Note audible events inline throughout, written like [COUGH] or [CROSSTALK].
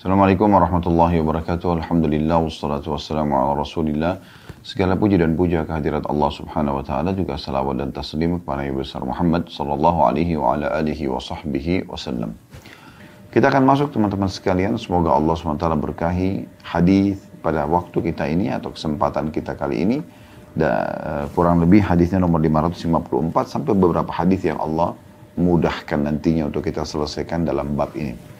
Assalamualaikum warahmatullahi wabarakatuh. Alhamdulillah wassalatu wassalamu ala Rasulillah. Segala puji dan puja kehadirat Allah Subhanahu wa taala juga salawat dan taslim kepada Nabi besar Muhammad sallallahu alaihi wa ala alihi wa sahbihi wasallam. Kita akan masuk teman-teman sekalian, semoga Allah SWT berkahi hadis pada waktu kita ini atau kesempatan kita kali ini. Dan eh, kurang lebih hadisnya nomor 554 sampai beberapa hadis yang Allah mudahkan nantinya untuk kita selesaikan dalam bab ini.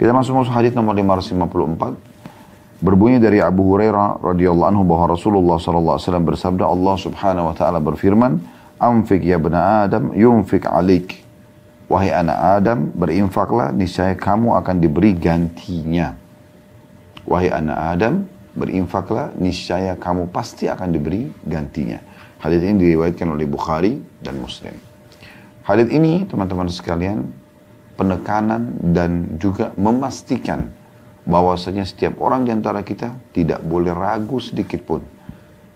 Kita masuk masuk hadis nomor 554. Berbunyi dari Abu Hurairah radhiyallahu anhu bahwa Rasulullah sallallahu alaihi wasallam bersabda Allah Subhanahu wa taala berfirman, "Anfik ya bena Adam, yunfik alik." Wahai anak Adam, berinfaklah niscaya kamu akan diberi gantinya. Wahai anak Adam, berinfaklah niscaya kamu pasti akan diberi gantinya. Hadis ini diriwayatkan oleh Bukhari dan Muslim. Hadis ini teman-teman sekalian penekanan dan juga memastikan bahwasanya setiap orang di antara kita tidak boleh ragu sedikit pun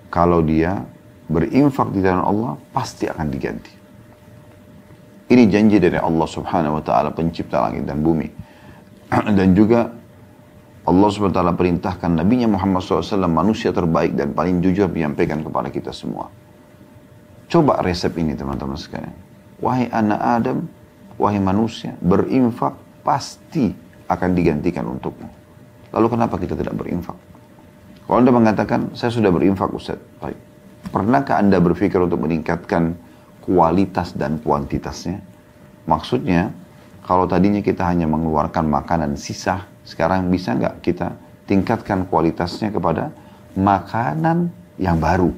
kalau dia berinfak di dalam Allah pasti akan diganti. Ini janji dari Allah Subhanahu wa taala pencipta langit dan bumi. [CLEARS THROAT] dan juga Allah Subhanahu wa taala perintahkan Nabi Muhammad SAW manusia terbaik dan paling jujur menyampaikan kepada kita semua. Coba resep ini teman-teman sekalian. Wahai anak Adam, wahai manusia, berinfak pasti akan digantikan untukmu. Lalu kenapa kita tidak berinfak? Kalau Anda mengatakan, saya sudah berinfak Ustaz. Baik. Pernahkah Anda berpikir untuk meningkatkan kualitas dan kuantitasnya? Maksudnya, kalau tadinya kita hanya mengeluarkan makanan sisa, sekarang bisa nggak kita tingkatkan kualitasnya kepada makanan yang baru,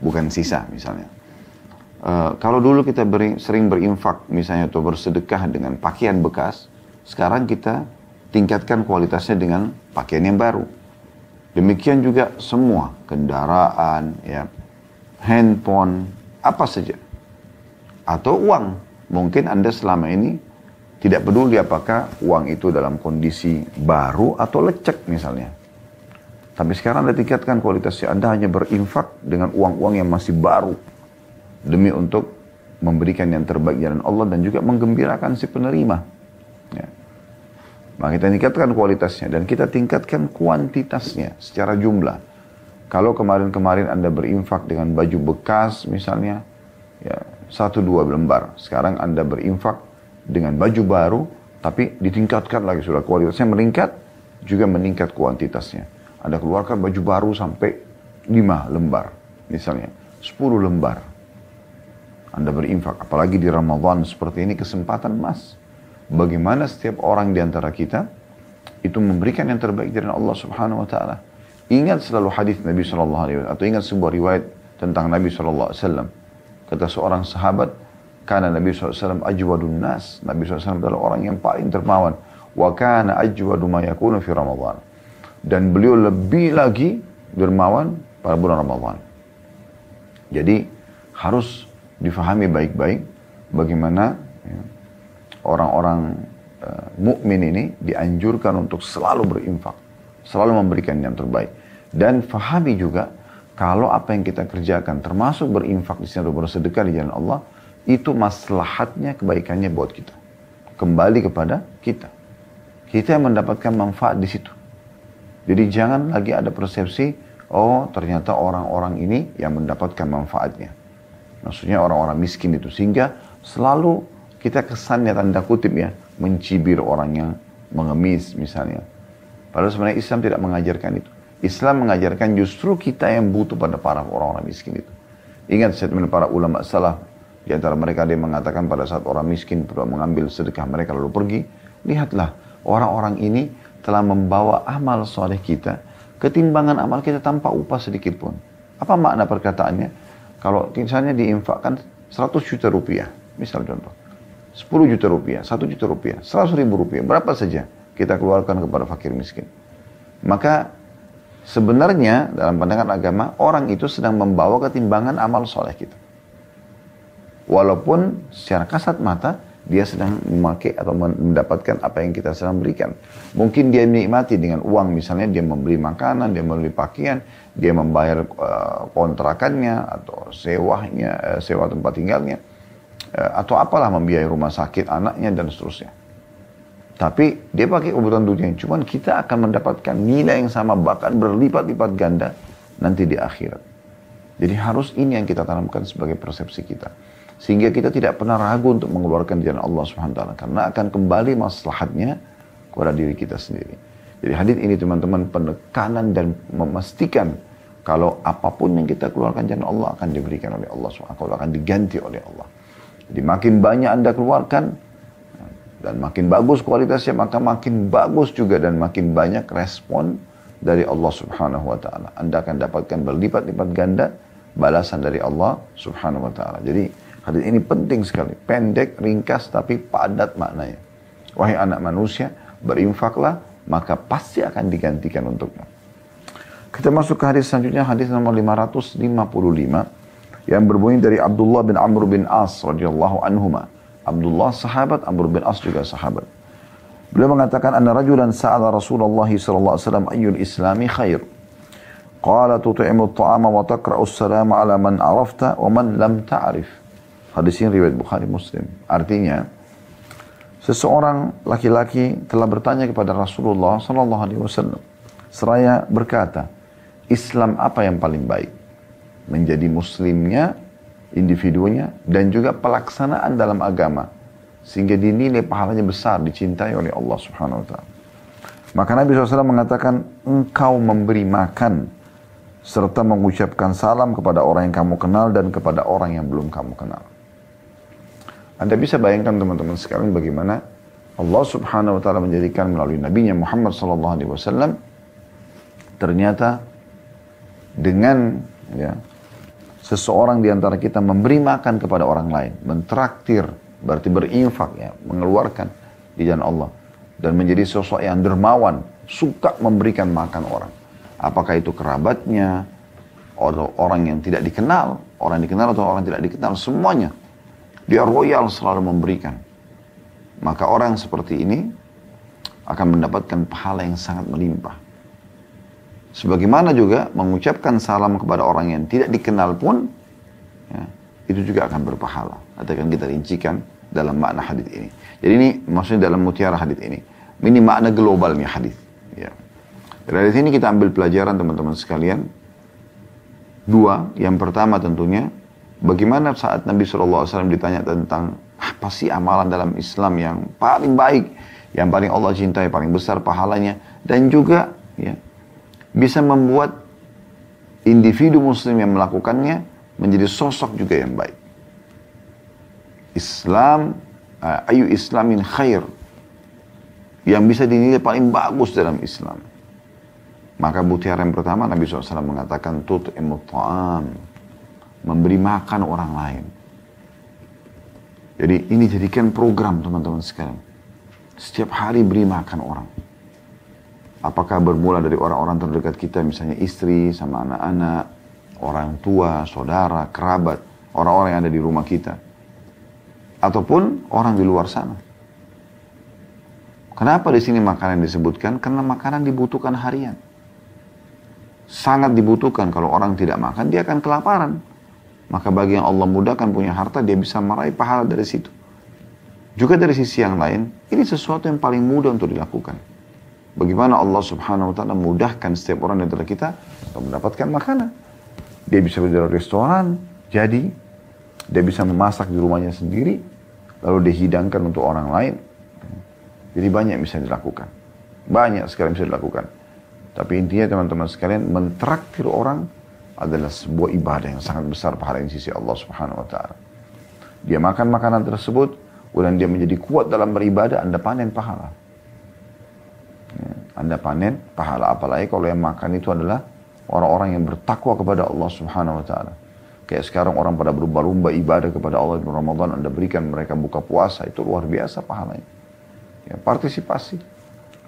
bukan sisa misalnya. Uh, kalau dulu kita beri, sering berinfak misalnya atau bersedekah dengan pakaian bekas, sekarang kita tingkatkan kualitasnya dengan pakaian yang baru. Demikian juga semua kendaraan, ya, handphone, apa saja, atau uang. Mungkin anda selama ini tidak peduli apakah uang itu dalam kondisi baru atau lecek misalnya. Tapi sekarang anda tingkatkan kualitasnya, anda hanya berinfak dengan uang-uang yang masih baru demi untuk memberikan yang terbaik jalan Allah dan juga menggembirakan si penerima. Ya. Maka kita tingkatkan kualitasnya dan kita tingkatkan kuantitasnya secara jumlah. Kalau kemarin-kemarin Anda berinfak dengan baju bekas misalnya, ya satu dua lembar. Sekarang Anda berinfak dengan baju baru, tapi ditingkatkan lagi sudah kualitasnya meningkat, juga meningkat kuantitasnya. Anda keluarkan baju baru sampai lima lembar misalnya, sepuluh lembar. Anda berinfak. Apalagi di Ramadan seperti ini kesempatan emas. Bagaimana setiap orang di antara kita itu memberikan yang terbaik dari Allah Subhanahu wa taala. Ingat selalu hadis Nabi sallallahu alaihi wasallam atau ingat sebuah riwayat tentang Nabi sallallahu alaihi wasallam. Kata seorang sahabat, karena Nabi SAW ajwadun nas. Nabi SAW adalah orang yang paling termawan. Wa kana ajwadu ma yakunu fi Ramadan. Dan beliau lebih lagi dermawan pada bulan Ramadan. Jadi harus difahami baik-baik bagaimana ya, orang-orang uh, mukmin ini dianjurkan untuk selalu berinfak, selalu memberikan yang terbaik. Dan fahami juga kalau apa yang kita kerjakan termasuk berinfak di sini atau bersedekah di jalan Allah itu maslahatnya kebaikannya buat kita. Kembali kepada kita. Kita yang mendapatkan manfaat di situ. Jadi jangan lagi ada persepsi, oh ternyata orang-orang ini yang mendapatkan manfaatnya. Maksudnya orang-orang miskin itu. Sehingga selalu kita kesannya tanda kutip ya, mencibir orang yang mengemis misalnya. Padahal sebenarnya Islam tidak mengajarkan itu. Islam mengajarkan justru kita yang butuh pada para orang-orang miskin itu. Ingat statement para ulama salah. Di antara mereka yang mengatakan pada saat orang miskin perlu mengambil sedekah mereka lalu pergi. Lihatlah orang-orang ini telah membawa amal soleh kita ketimbangan amal kita tanpa upah sedikit pun. Apa makna perkataannya? Kalau misalnya diinfakkan 100 juta rupiah, misal contoh. 10 juta rupiah, 1 juta rupiah, 100 ribu rupiah, berapa saja kita keluarkan kepada fakir miskin. Maka sebenarnya dalam pandangan agama, orang itu sedang membawa ketimbangan amal soleh kita. Walaupun secara kasat mata, dia sedang memakai atau mendapatkan apa yang kita sedang berikan. Mungkin dia menikmati dengan uang, misalnya dia membeli makanan, dia membeli pakaian, dia membayar uh, kontrakannya atau sewanya, uh, sewa tempat tinggalnya, uh, atau apalah membiayai rumah sakit anaknya dan seterusnya. Tapi dia pakai kebutuhan dunia. Cuman kita akan mendapatkan nilai yang sama bahkan berlipat-lipat ganda nanti di akhirat. Jadi harus ini yang kita tanamkan sebagai persepsi kita. Sehingga kita tidak pernah ragu untuk mengeluarkan jalan Allah SWT. Karena akan kembali maslahatnya kepada diri kita sendiri. Jadi hadis ini teman-teman penekanan dan memastikan kalau apa pun yang kita keluarkan jalan Allah akan diberikan oleh Allah SWT. Akan diganti oleh Allah. Jadi makin banyak anda keluarkan, dan makin bagus kualitasnya maka makin bagus juga dan makin banyak respon dari Allah Subhanahu wa taala. Anda akan dapatkan berlipat-lipat ganda balasan dari Allah Subhanahu wa taala. Jadi hadis ini penting sekali, pendek, ringkas tapi padat maknanya. Wahai anak manusia, berinfaklah maka pasti akan digantikan untukmu. Kita masuk ke hadis selanjutnya, hadis nomor 555 yang berbunyi dari Abdullah bin Amr bin As radhiyallahu anhuma. Abdullah sahabat, Amr bin As juga sahabat. Beliau mengatakan anna rajulan sa'ala Rasulullah sallallahu alaihi wasallam ayyul islami khair. Qala tut'imu at-ta'ama wa taqra'u as-salama 'ala man 'arafta wa man lam ta'rif. Hadis ini riwayat Bukhari Muslim. Artinya seseorang laki-laki telah bertanya kepada Rasulullah sallallahu alaihi wasallam. Seraya berkata, Islam apa yang paling baik? Menjadi muslimnya individunya dan juga pelaksanaan dalam agama sehingga dinilai pahalanya besar dicintai oleh Allah Subhanahu wa taala. Maka Nabi SAW mengatakan engkau memberi makan serta mengucapkan salam kepada orang yang kamu kenal dan kepada orang yang belum kamu kenal. Anda bisa bayangkan teman-teman sekalian bagaimana Allah Subhanahu wa taala menjadikan melalui nabinya Muhammad sallallahu alaihi wasallam ternyata dengan ya seseorang di antara kita memberi makan kepada orang lain, mentraktir, berarti berinfak ya, mengeluarkan di jalan Allah dan menjadi sosok yang dermawan, suka memberikan makan orang. Apakah itu kerabatnya, atau orang yang tidak dikenal, orang yang dikenal atau orang yang tidak dikenal, semuanya. Dia royal selalu memberikan. Maka orang seperti ini akan mendapatkan pahala yang sangat melimpah. Sebagaimana juga mengucapkan salam kepada orang yang tidak dikenal pun, ya, itu juga akan berpahala. Atau akan kita rincikan dalam makna hadis ini. Jadi ini maksudnya dalam mutiara hadis ini. Ini makna globalnya hadis. Ya. Dari sini kita ambil pelajaran teman-teman sekalian. Dua, yang pertama tentunya, bagaimana saat Nabi SAW ditanya tentang apa sih amalan dalam Islam yang paling baik, yang paling Allah cintai, paling besar pahalanya, dan juga ya, bisa membuat individu muslim yang melakukannya menjadi sosok juga yang baik. Islam, uh, ayu islamin khair, yang bisa dinilai paling bagus dalam Islam. Maka mutiara yang pertama Nabi SAW mengatakan tut ta'am, memberi makan orang lain. Jadi ini jadikan program teman-teman sekarang. Setiap hari beri makan orang. Apakah bermula dari orang-orang terdekat kita, misalnya istri, sama anak-anak, orang tua, saudara, kerabat, orang-orang yang ada di rumah kita. Ataupun orang di luar sana. Kenapa di sini makanan disebutkan? Karena makanan dibutuhkan harian. Sangat dibutuhkan. Kalau orang tidak makan, dia akan kelaparan. Maka bagi yang Allah mudahkan punya harta, dia bisa meraih pahala dari situ. Juga dari sisi yang lain, ini sesuatu yang paling mudah untuk dilakukan. Bagaimana Allah subhanahu wa ta'ala mudahkan setiap orang di antara kita untuk mendapatkan makanan. Dia bisa di restoran, jadi dia bisa memasak di rumahnya sendiri, lalu dihidangkan untuk orang lain. Jadi banyak bisa dilakukan. Banyak sekali bisa dilakukan. Tapi intinya teman-teman sekalian, mentraktir orang adalah sebuah ibadah yang sangat besar pahala di sisi Allah subhanahu wa ta'ala. Dia makan makanan tersebut, kemudian dia menjadi kuat dalam beribadah, Anda panen pahala. Anda panen pahala apalagi kalau yang makan itu adalah orang-orang yang bertakwa kepada Allah Subhanahu wa taala. Kayak sekarang orang pada berlomba-lomba ibadah kepada Allah di Ramadan, Anda berikan mereka buka puasa, itu luar biasa pahalanya. Ya, partisipasi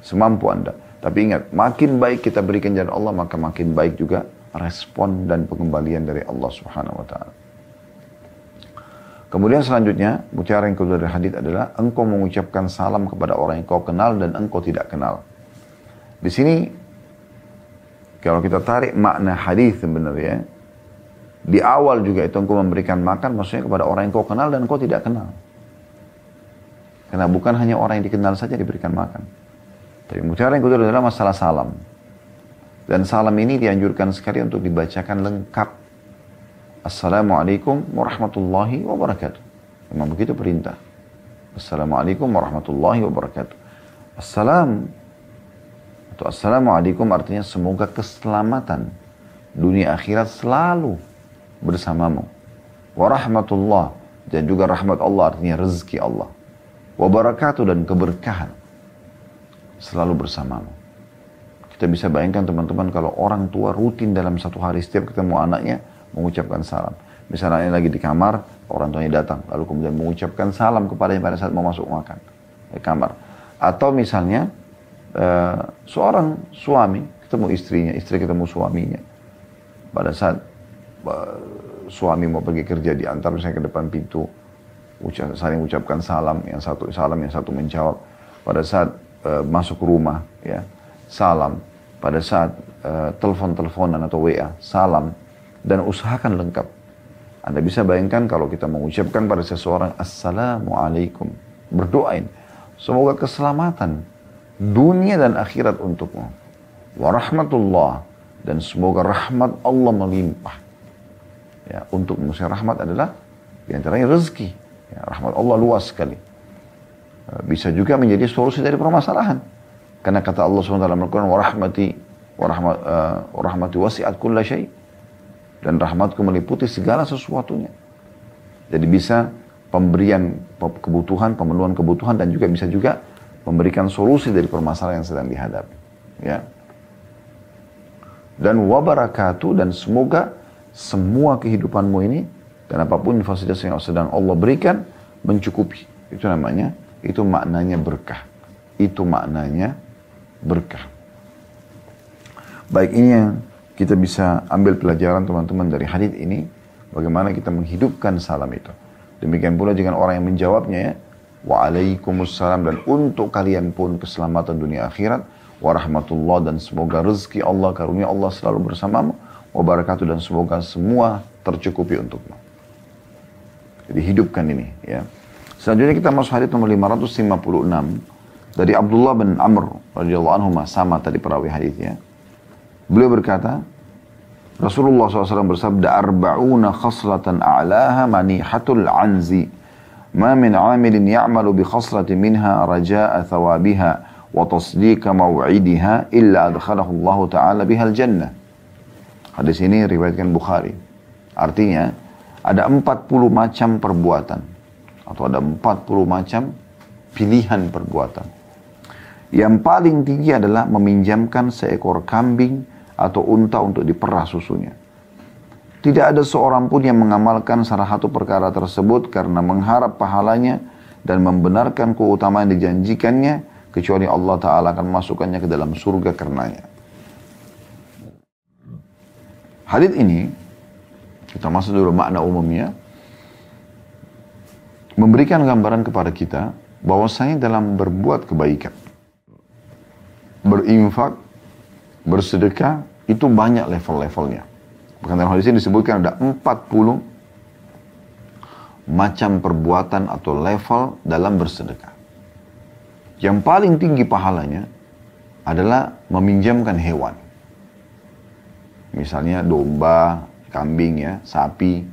semampu Anda. Tapi ingat, makin baik kita berikan jalan Allah, maka makin baik juga respon dan pengembalian dari Allah Subhanahu wa taala. Kemudian selanjutnya, mutiara yang kedua dari hadis adalah engkau mengucapkan salam kepada orang yang kau kenal dan engkau tidak kenal. Di sini kalau kita tarik makna hadis sebenarnya di awal juga itu engkau memberikan makan maksudnya kepada orang yang kau kenal dan kau tidak kenal. Karena bukan hanya orang yang dikenal saja diberikan makan. Tapi mutiara yang kedua adalah masalah salam. Dan salam ini dianjurkan sekali untuk dibacakan lengkap. Assalamualaikum warahmatullahi wabarakatuh. Memang begitu perintah. Assalamualaikum warahmatullahi wabarakatuh. Assalam atau Assalamualaikum artinya semoga keselamatan dunia akhirat selalu bersamamu. Warahmatullah dan juga rahmat Allah artinya rezeki Allah wabarakatuh dan keberkahan selalu bersamamu. Kita bisa bayangkan teman-teman kalau orang tua rutin dalam satu hari setiap ketemu anaknya mengucapkan salam. Misalnya lagi di kamar, orang tuanya datang, lalu kemudian mengucapkan salam kepadanya pada saat mau masuk makan di kamar. Atau misalnya uh, seorang suami ketemu istrinya, istri ketemu suaminya. Pada saat uh, suami mau pergi kerja di antar misalnya ke depan pintu, saling ucapkan salam, yang satu salam, yang satu menjawab. Pada saat masuk rumah, ya salam. Pada saat uh, telepon-teleponan atau WA, salam. Dan usahakan lengkap. Anda bisa bayangkan kalau kita mengucapkan pada seseorang, Assalamualaikum. Berdoain. Semoga keselamatan dunia dan akhirat untukmu. Warahmatullah. Dan semoga rahmat Allah melimpah. Ya, untuk manusia rahmat adalah di antaranya rezeki. Ya, rahmat Allah luas sekali. Eh, bisa juga menjadi solusi dari permasalahan. Karena kata Allah SWT dalam Al-Quran, warahmati, warahmat, uh, warahmati wasi'at. Dan rahmatku meliputi segala sesuatunya. Jadi bisa pemberian kebutuhan, pemenuhan kebutuhan, dan juga bisa juga memberikan solusi dari permasalahan yang sedang dihadapi. Ya. Dan wabarakatuh dan semoga semua kehidupanmu ini dan apa pun fasilitas yang sedang Allah berikan, mencukupi. Itu namanya, itu maknanya berkah. Itu maknanya berkah. Baik ini yang kita bisa ambil pelajaran teman-teman dari hadis ini. Bagaimana kita menghidupkan salam itu. Demikian pula dengan orang yang menjawabnya ya. Waalaikumsalam dan untuk kalian pun keselamatan dunia akhirat. Warahmatullah dan semoga rezeki Allah, karunia Allah selalu bersamamu. Wabarakatuh dan semoga semua tercukupi untukmu. Jadi hidupkan ini ya. Selanjutnya kita masuk hadis nomor 556 dari Abdullah bin Amr radhiyallahu anhu sama tadi perawi hadisnya. Beliau berkata, Rasulullah SAW bersabda, Arba'una khaslatan a'laha manihatul anzi. Ma min amilin ya'malu bi khaslatin minha raja'a thawabiha wa tasdika maw'idiha illa adkhalahu Allah Ta'ala bihal jannah. Hadis ini riwayatkan Bukhari. Artinya, ada 40 macam perbuatan atau ada 40 macam pilihan perbuatan. Yang paling tinggi adalah meminjamkan seekor kambing atau unta untuk diperah susunya. Tidak ada seorang pun yang mengamalkan salah satu perkara tersebut karena mengharap pahalanya dan membenarkan keutamaan dijanjikannya kecuali Allah Ta'ala akan masukkannya ke dalam surga karenanya. Hadith ini kita masuk dulu makna umumnya. Memberikan gambaran kepada kita bahwasanya dalam berbuat kebaikan, berinfak, bersedekah, itu banyak level-levelnya. Bahkan dalam hadis ini disebutkan ada 40 macam perbuatan atau level dalam bersedekah. Yang paling tinggi pahalanya adalah meminjamkan hewan. Misalnya domba, kambing ya, sapi.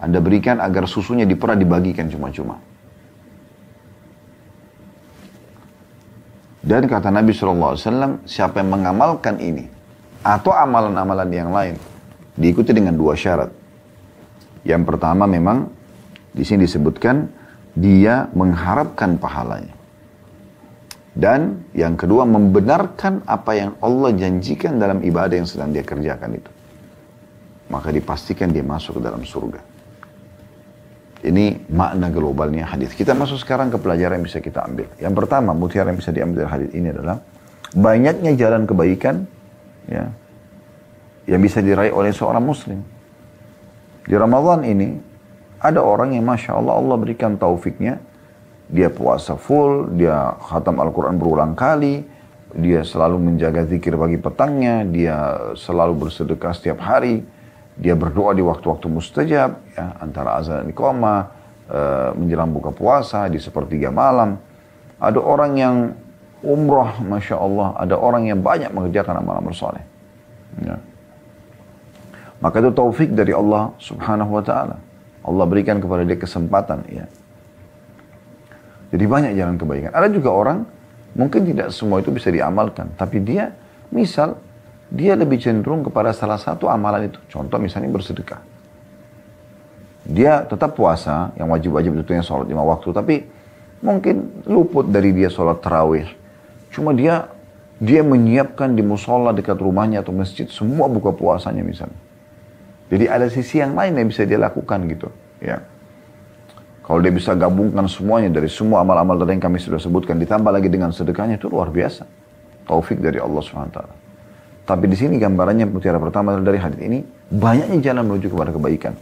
Anda berikan agar susunya diperah dibagikan cuma-cuma. Dan kata Nabi SAW, siapa yang mengamalkan ini, atau amalan-amalan yang lain, diikuti dengan dua syarat. Yang pertama memang, di sini disebutkan, dia mengharapkan pahalanya. Dan yang kedua, membenarkan apa yang Allah janjikan dalam ibadah yang sedang dia kerjakan itu maka dipastikan dia masuk ke dalam surga. Ini makna globalnya hadis. Kita masuk sekarang ke pelajaran yang bisa kita ambil. Yang pertama, mutiara yang bisa diambil dari hadis ini adalah banyaknya jalan kebaikan ya yang bisa diraih oleh seorang muslim. Di Ramadan ini ada orang yang masya Allah Allah berikan taufiknya dia puasa full, dia khatam Al-Quran berulang kali, dia selalu menjaga zikir pagi petangnya, dia selalu bersedekah setiap hari, dia berdoa di waktu-waktu mustajab, ya, antara azan dan iqamah, uh, menjelang buka puasa, di sepertiga malam. Ada orang yang umroh, Masya Allah. Ada orang yang banyak mengerjakan amal-amal soleh. Ya. Maka itu taufik dari Allah subhanahu wa ta'ala. Allah berikan kepada dia kesempatan. Ya. Jadi banyak jalan kebaikan. Ada juga orang, mungkin tidak semua itu bisa diamalkan. Tapi dia, misal, dia lebih cenderung kepada salah satu amalan itu. Contoh misalnya bersedekah. Dia tetap puasa, yang wajib-wajib itu yang sholat lima waktu, tapi mungkin luput dari dia sholat terawih. Cuma dia dia menyiapkan di musola dekat rumahnya atau masjid semua buka puasanya misalnya. Jadi ada sisi yang lain yang bisa dia lakukan gitu. Ya. Kalau dia bisa gabungkan semuanya dari semua amal-amal tadi yang kami sudah sebutkan, ditambah lagi dengan sedekahnya itu luar biasa. Taufik dari Allah SWT. Tapi di sini gambarannya mutiara pertama dari hadis ini banyaknya jalan menuju kepada kebaikan.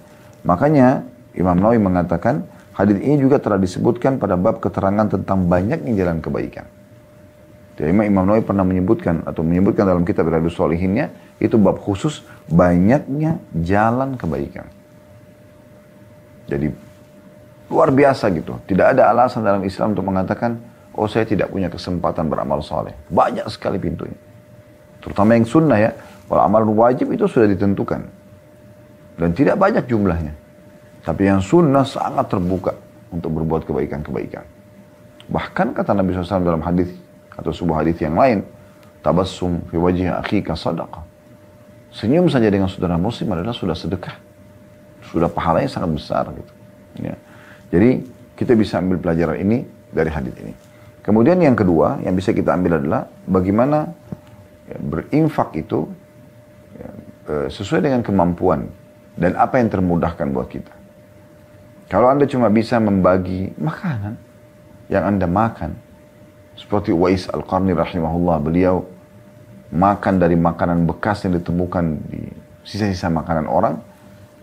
Makanya Imam Nawawi mengatakan hadis ini juga telah disebutkan pada bab keterangan tentang banyaknya jalan kebaikan. Jadi Imam Nawawi pernah menyebutkan atau menyebutkan dalam kitab Riyadhus Shalihinnya itu bab khusus banyaknya jalan kebaikan. Jadi luar biasa gitu. Tidak ada alasan dalam Islam untuk mengatakan, oh saya tidak punya kesempatan beramal soleh. Banyak sekali pintunya. Terutama yang sunnah ya. Kalau amal wajib itu sudah ditentukan. Dan tidak banyak jumlahnya. Tapi yang sunnah sangat terbuka untuk berbuat kebaikan-kebaikan. Bahkan kata Nabi SAW dalam hadis atau sebuah hadis yang lain, tabassum fi wajhi akhika sadaqah. Senyum saja dengan saudara muslim adalah sudah sedekah. Sudah pahalanya sangat besar gitu. Ya. Jadi kita bisa ambil pelajaran ini dari hadis ini. Kemudian yang kedua yang bisa kita ambil adalah bagaimana berinfak itu ya, e, sesuai dengan kemampuan dan apa yang termudahkan buat kita. Kalau Anda cuma bisa membagi makanan yang Anda makan, seperti Wais Al-Qarni rahimahullah, beliau makan dari makanan bekas yang ditemukan di sisa-sisa makanan orang,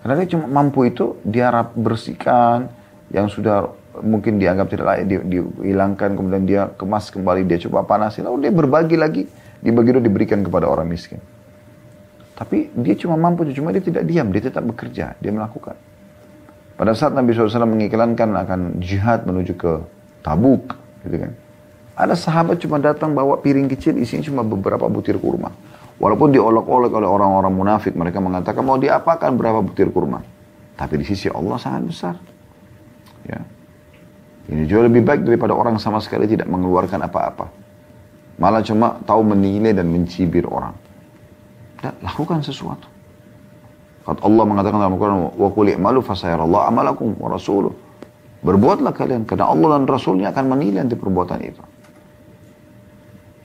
karena dia cuma mampu itu, dia bersihkan, yang sudah mungkin dianggap tidak layak di, dihilangkan kemudian dia kemas kembali dia coba panasi lalu dia berbagi lagi dibagi itu diberikan kepada orang miskin. Tapi dia cuma mampu cuma dia tidak diam dia tetap bekerja dia melakukan. Pada saat Nabi SAW mengiklankan akan jihad menuju ke Tabuk gitu kan. Ada sahabat cuma datang bawa piring kecil isinya cuma beberapa butir kurma. Walaupun diolok-olok oleh orang-orang munafik mereka mengatakan mau diapakan berapa butir kurma? Tapi di sisi Allah sangat besar. Ya. Ini jauh lebih baik daripada orang sama sekali tidak mengeluarkan apa-apa. Malah cuma tahu menilai dan mencibir orang. Dan lakukan sesuatu. Kata Allah mengatakan dalam Al-Quran, wa qul i'malu fasayarallahu amalakum wa rasuluh. Berbuatlah kalian karena Allah dan Rasulnya akan menilai nanti perbuatan itu.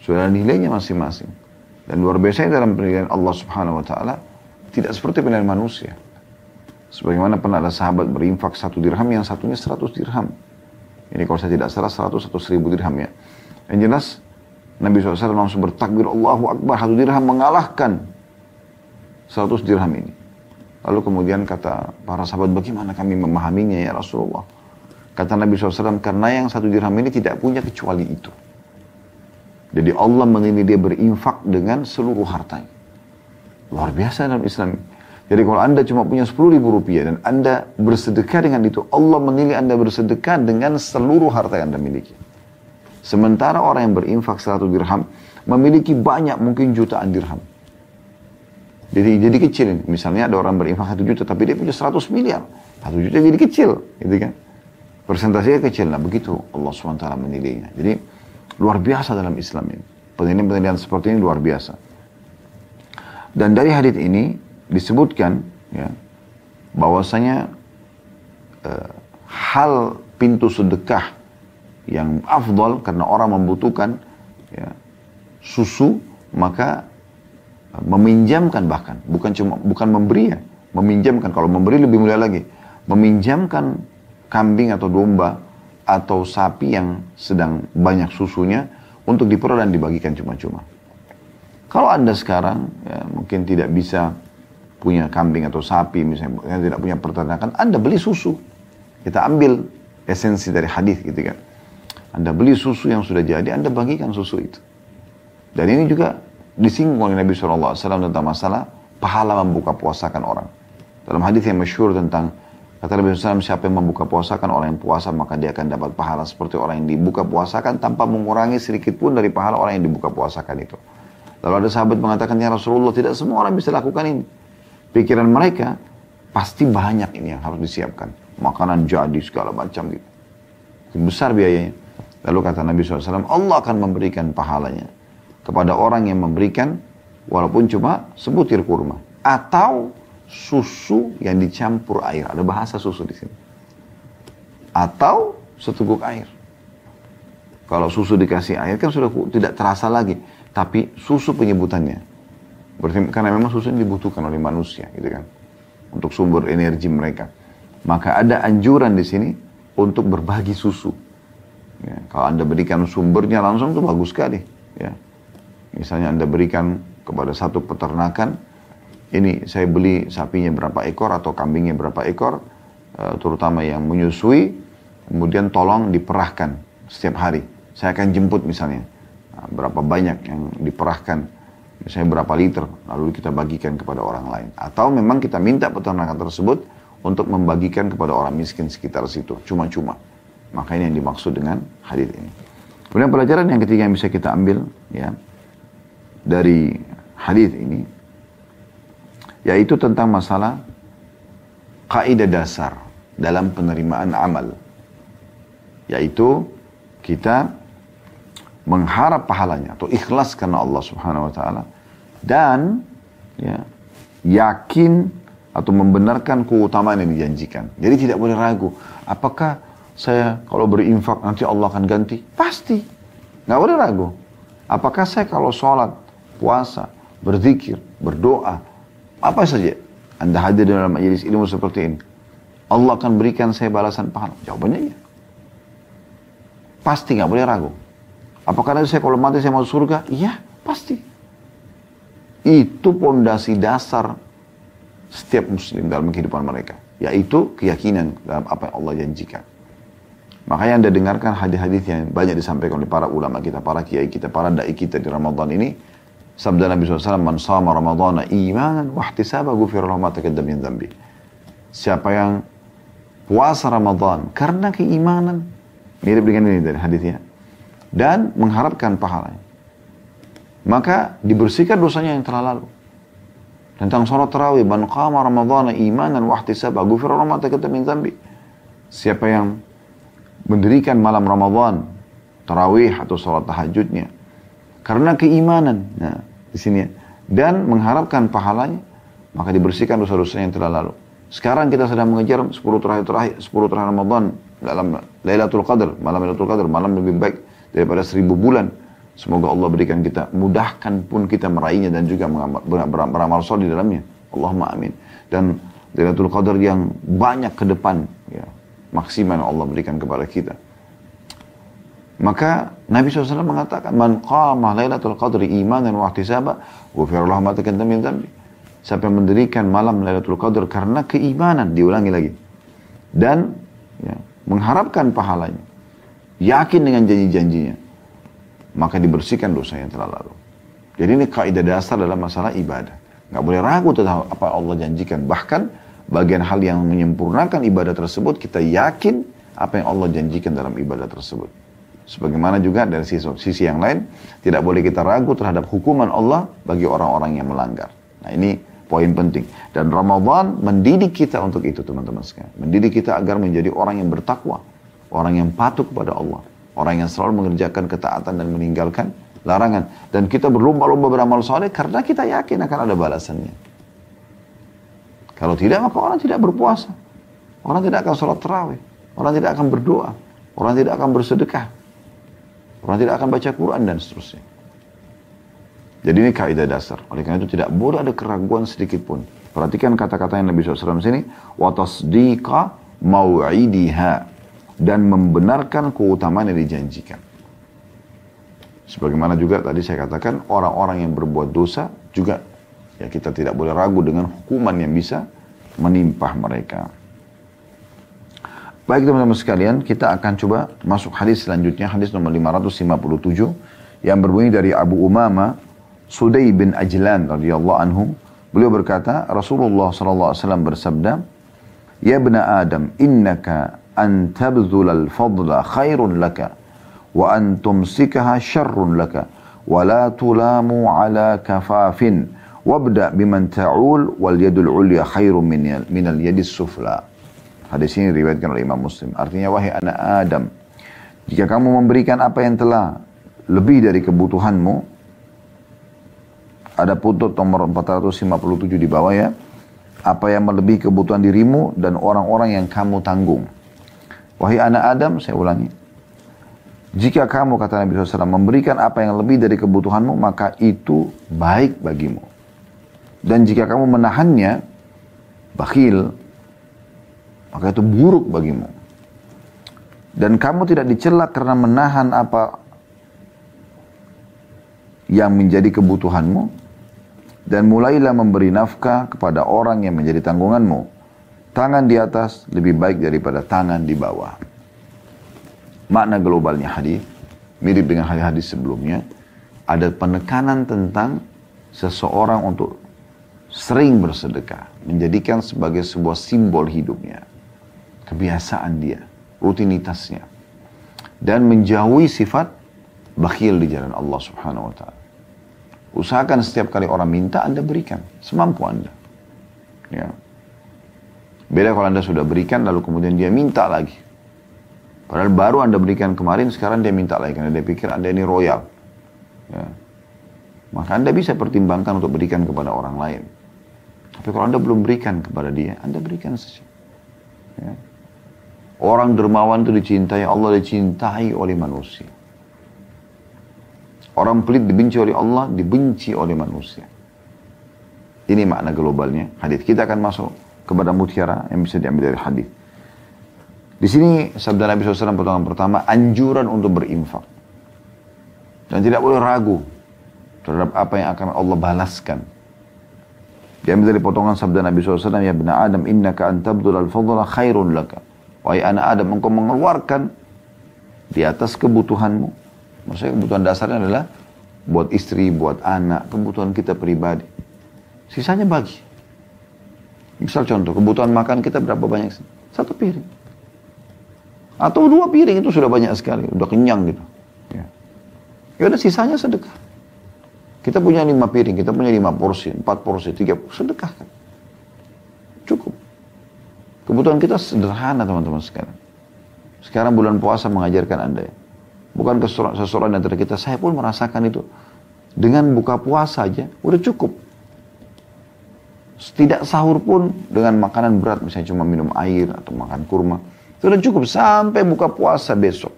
Sudah nilainya masing-masing. Dan luar biasa dalam penilaian Allah Subhanahu wa taala tidak seperti penilaian manusia. Sebagaimana pernah ada sahabat berinfak satu dirham, yang satunya seratus dirham. Ini kalau saya tidak salah seratus atau seribu dirham ya. Yang jelas, Nabi SAW langsung bertakbir, Allahu Akbar, satu dirham mengalahkan seratus dirham ini. Lalu kemudian kata para sahabat, bagaimana kami memahaminya ya Rasulullah? Kata Nabi SAW, karena yang satu dirham ini tidak punya kecuali itu. Jadi Allah menilai dia berinfak dengan seluruh hartanya. Luar biasa dalam Islam. Jadi kalau anda cuma punya 10 ribu rupiah dan anda bersedekah dengan itu, Allah menilai anda bersedekah dengan seluruh harta yang anda miliki. Sementara orang yang berinfak 100 dirham memiliki banyak mungkin jutaan dirham. Jadi jadi kecil. Misalnya ada orang berinfak 1 juta tapi dia punya 100 miliar. 1 juta jadi kecil, gitu kan? Persentasenya kecil. Nah begitu Allah SWT menilainya. Jadi luar biasa dalam Islam ini. Penilaian-penilaian seperti ini luar biasa. Dan dari hadis ini disebutkan ya bahwasanya uh, hal pintu sedekah yang afdol karena orang membutuhkan ya, susu maka uh, meminjamkan bahkan bukan cuma bukan memberi ya meminjamkan kalau memberi lebih mulia lagi meminjamkan kambing atau domba atau sapi yang sedang banyak susunya untuk diperoleh dan dibagikan cuma-cuma. Kalau Anda sekarang ya, mungkin tidak bisa punya kambing atau sapi misalnya tidak punya peternakan, Anda beli susu. Kita ambil esensi dari hadis gitu kan. Anda beli susu yang sudah jadi, Anda bagikan susu itu. Dan ini juga disinggung oleh Nabi SAW tentang masalah pahala membuka puasakan orang. Dalam hadis yang masyhur tentang Kata Nabi SAW, siapa yang membuka puasa kan orang yang puasa maka dia akan dapat pahala seperti orang yang dibuka puasakan tanpa mengurangi sedikit pun dari pahala orang yang dibuka puasakan itu. Lalu ada sahabat mengatakan, ya Rasulullah tidak semua orang bisa lakukan ini. Pikiran mereka pasti banyak ini yang harus disiapkan. Makanan jadi segala macam gitu. Besar biayanya. Lalu kata Nabi SAW, Allah akan memberikan pahalanya kepada orang yang memberikan walaupun cuma sebutir kurma. Atau susu yang dicampur air. Ada bahasa susu di sini. Atau seteguk air. Kalau susu dikasih air kan sudah tidak terasa lagi. Tapi susu penyebutannya. Berarti karena memang susu ini dibutuhkan oleh manusia gitu kan. Untuk sumber energi mereka. Maka ada anjuran di sini untuk berbagi susu. Ya, kalau Anda berikan sumbernya langsung itu bagus sekali. Ya. Misalnya Anda berikan kepada satu peternakan, ini saya beli sapinya berapa ekor atau kambingnya berapa ekor, uh, terutama yang menyusui, kemudian tolong diperahkan setiap hari. Saya akan jemput misalnya, nah, berapa banyak yang diperahkan, misalnya berapa liter, lalu kita bagikan kepada orang lain. Atau memang kita minta peternakan tersebut untuk membagikan kepada orang miskin sekitar situ, cuma-cuma. Maka ini yang dimaksud dengan hadis ini. Kemudian pelajaran yang ketiga yang bisa kita ambil ya dari hadis ini yaitu tentang masalah kaidah dasar dalam penerimaan amal yaitu kita mengharap pahalanya atau ikhlas karena Allah Subhanahu wa taala dan ya, yakin atau membenarkan keutamaan yang dijanjikan. Jadi tidak boleh ragu, apakah saya kalau berinfak nanti Allah akan ganti? Pasti. Nggak boleh ragu. Apakah saya kalau sholat, puasa, berzikir, berdoa, apa saja Anda hadir dalam majelis ilmu seperti ini. Allah akan berikan saya balasan pahala. Jawabannya iya. Pasti nggak boleh ragu. Apakah nanti saya kalau mati saya masuk surga? Iya, pasti. Itu pondasi dasar setiap muslim dalam kehidupan mereka. Yaitu keyakinan dalam apa yang Allah janjikan. Makanya anda dengarkan hadis-hadis yang banyak disampaikan oleh para ulama kita, para kiai kita, para dai kita di Ramadan ini. Sabda Nabi SAW, Man sama Ramadana imanan wahtisaba gufir lahu ma min. Siapa yang puasa Ramadan karena keimanan, mirip dengan ini dari hadisnya, dan mengharapkan pahalanya. Maka dibersihkan dosanya yang telah lalu. Tentang sholat tarawih, man qama Ramadana imanan wahtisaba gufir lahu ma min. Siapa yang mendirikan malam Ramadan, tarawih atau sholat tahajudnya, karena keimanan. Nah, di sini ya. Dan mengharapkan pahalanya, maka dibersihkan dosa-dosa yang telah lalu. Sekarang kita sedang mengejar 10 terakhir terakhir 10 terakhir Ramadan dalam Lailatul Qadar, malam Lailatul Qadar, malam lebih baik daripada seribu bulan. Semoga Allah berikan kita, mudahkan pun kita meraihnya dan juga beramal soleh di dalamnya. Allahumma amin. Dan Lailatul Qadar yang banyak ke depan, maksimal yang Allah berikan kepada kita. Maka Nabi SAW mengatakan, Man qama laylatul qadri imanan wa ihtisaba, ghufirullah ma taqaddama min dhanbi. Siapa yang mendirikan malam Lailatul Qadar karena keimanan, diulangi lagi. Dan ya, mengharapkan pahalanya. Yakin dengan janji-janjinya. Maka dibersihkan dosa yang telah lalu. Jadi ini kaidah dasar dalam masalah ibadah. Nggak boleh ragu tentang apa Allah janjikan. Bahkan bagian hal yang menyempurnakan ibadah tersebut, kita yakin apa yang Allah janjikan dalam ibadah tersebut. Sebagaimana juga dari sisi, sisi yang lain, tidak boleh kita ragu terhadap hukuman Allah bagi orang-orang yang melanggar. Nah ini poin penting. Dan Ramadan mendidik kita untuk itu teman-teman sekalian. Mendidik kita agar menjadi orang yang bertakwa. Orang yang patuh kepada Allah. Orang yang selalu mengerjakan ketaatan dan meninggalkan larangan. Dan kita berlomba-lomba beramal soleh karena kita yakin akan ada balasannya. Kalau tidak maka orang tidak berpuasa. Orang tidak akan sholat terawih. Orang tidak akan berdoa. Orang tidak akan bersedekah. Orang tidak akan baca Quran dan seterusnya. Jadi ini kaidah dasar. Oleh karena itu tidak boleh ada keraguan sedikit pun. Perhatikan kata-kata yang Nabi SAW sini. Watasdiqa maw'idiha. Dan membenarkan keutamaan yang dijanjikan. Sebagaimana juga tadi saya katakan, orang-orang yang berbuat dosa juga ya kita tidak boleh ragu dengan hukuman yang bisa menimpa mereka. Baik teman-teman sekalian, kita akan coba masuk hadis selanjutnya, hadis nomor 557 yang berbunyi dari Abu Umama Sudai bin Ajlan radhiyallahu anhu. Beliau berkata, Rasulullah SAW bersabda, Ya bena Adam, innaka an tabdhulal fadla khairun laka wa an tumsikaha syarrun laka wa la tulamu ala kafafin wabda biman ta'ul wal yadul ulya khairun minal, minal yadis sufla. Hadis ini riwayatkan oleh Imam Muslim. Artinya wahai anak Adam, jika kamu memberikan apa yang telah lebih dari kebutuhanmu, ada putut nomor 457 di bawah ya, apa yang melebihi kebutuhan dirimu dan orang-orang yang kamu tanggung. Wahai anak Adam, saya ulangi. Jika kamu, kata Nabi SAW, memberikan apa yang lebih dari kebutuhanmu, maka itu baik bagimu. Dan jika kamu menahannya, bakhil, maka itu buruk bagimu dan kamu tidak dicela karena menahan apa yang menjadi kebutuhanmu dan mulailah memberi nafkah kepada orang yang menjadi tanggunganmu. Tangan di atas lebih baik daripada tangan di bawah. Makna globalnya hadis mirip dengan hadis-hadis sebelumnya. Ada penekanan tentang seseorang untuk sering bersedekah, menjadikan sebagai sebuah simbol hidupnya, kebiasaan dia rutinitasnya dan menjauhi sifat bakhil di jalan Allah Subhanahu wa taala. Usahakan setiap kali orang minta Anda berikan semampu Anda. Ya. Beda kalau Anda sudah berikan lalu kemudian dia minta lagi. Padahal baru Anda berikan kemarin, sekarang dia minta lagi karena dia pikir Anda ini royal. Ya. Maka Anda bisa pertimbangkan untuk berikan kepada orang lain. Tapi kalau Anda belum berikan kepada dia, Anda berikan saja. Ya. Orang dermawan itu dicintai, Allah dicintai oleh manusia. Orang pelit dibenci oleh Allah, dibenci oleh manusia. Ini makna globalnya hadis. Kita akan masuk kepada mutiara yang bisa diambil dari hadis. Di sini sabda Nabi SAW potongan pertama anjuran untuk berinfak. Dan tidak boleh ragu terhadap apa yang akan Allah balaskan. Diambil dari potongan sabda Nabi SAW, Ya bina Adam, innaka antabdul al-fadla khairun laka. Wahai anak Adam, engkau mengeluarkan di atas kebutuhanmu. Maksudnya kebutuhan dasarnya adalah buat istri, buat anak, kebutuhan kita pribadi. Sisanya bagi. Misal contoh, kebutuhan makan kita berapa banyak? Satu piring. Atau dua piring itu sudah banyak sekali, udah kenyang gitu. Ya, ya udah sisanya sedekah. Kita punya lima piring, kita punya lima porsi, empat porsi, tiga porsi, sedekah kan. Cukup. Kebutuhan kita sederhana teman-teman sekarang. Sekarang bulan puasa mengajarkan Anda ya. Bukan seseorang antara kita, saya pun merasakan itu. Dengan buka puasa aja, udah cukup. Tidak sahur pun dengan makanan berat, misalnya cuma minum air atau makan kurma. Itu udah cukup sampai buka puasa besok.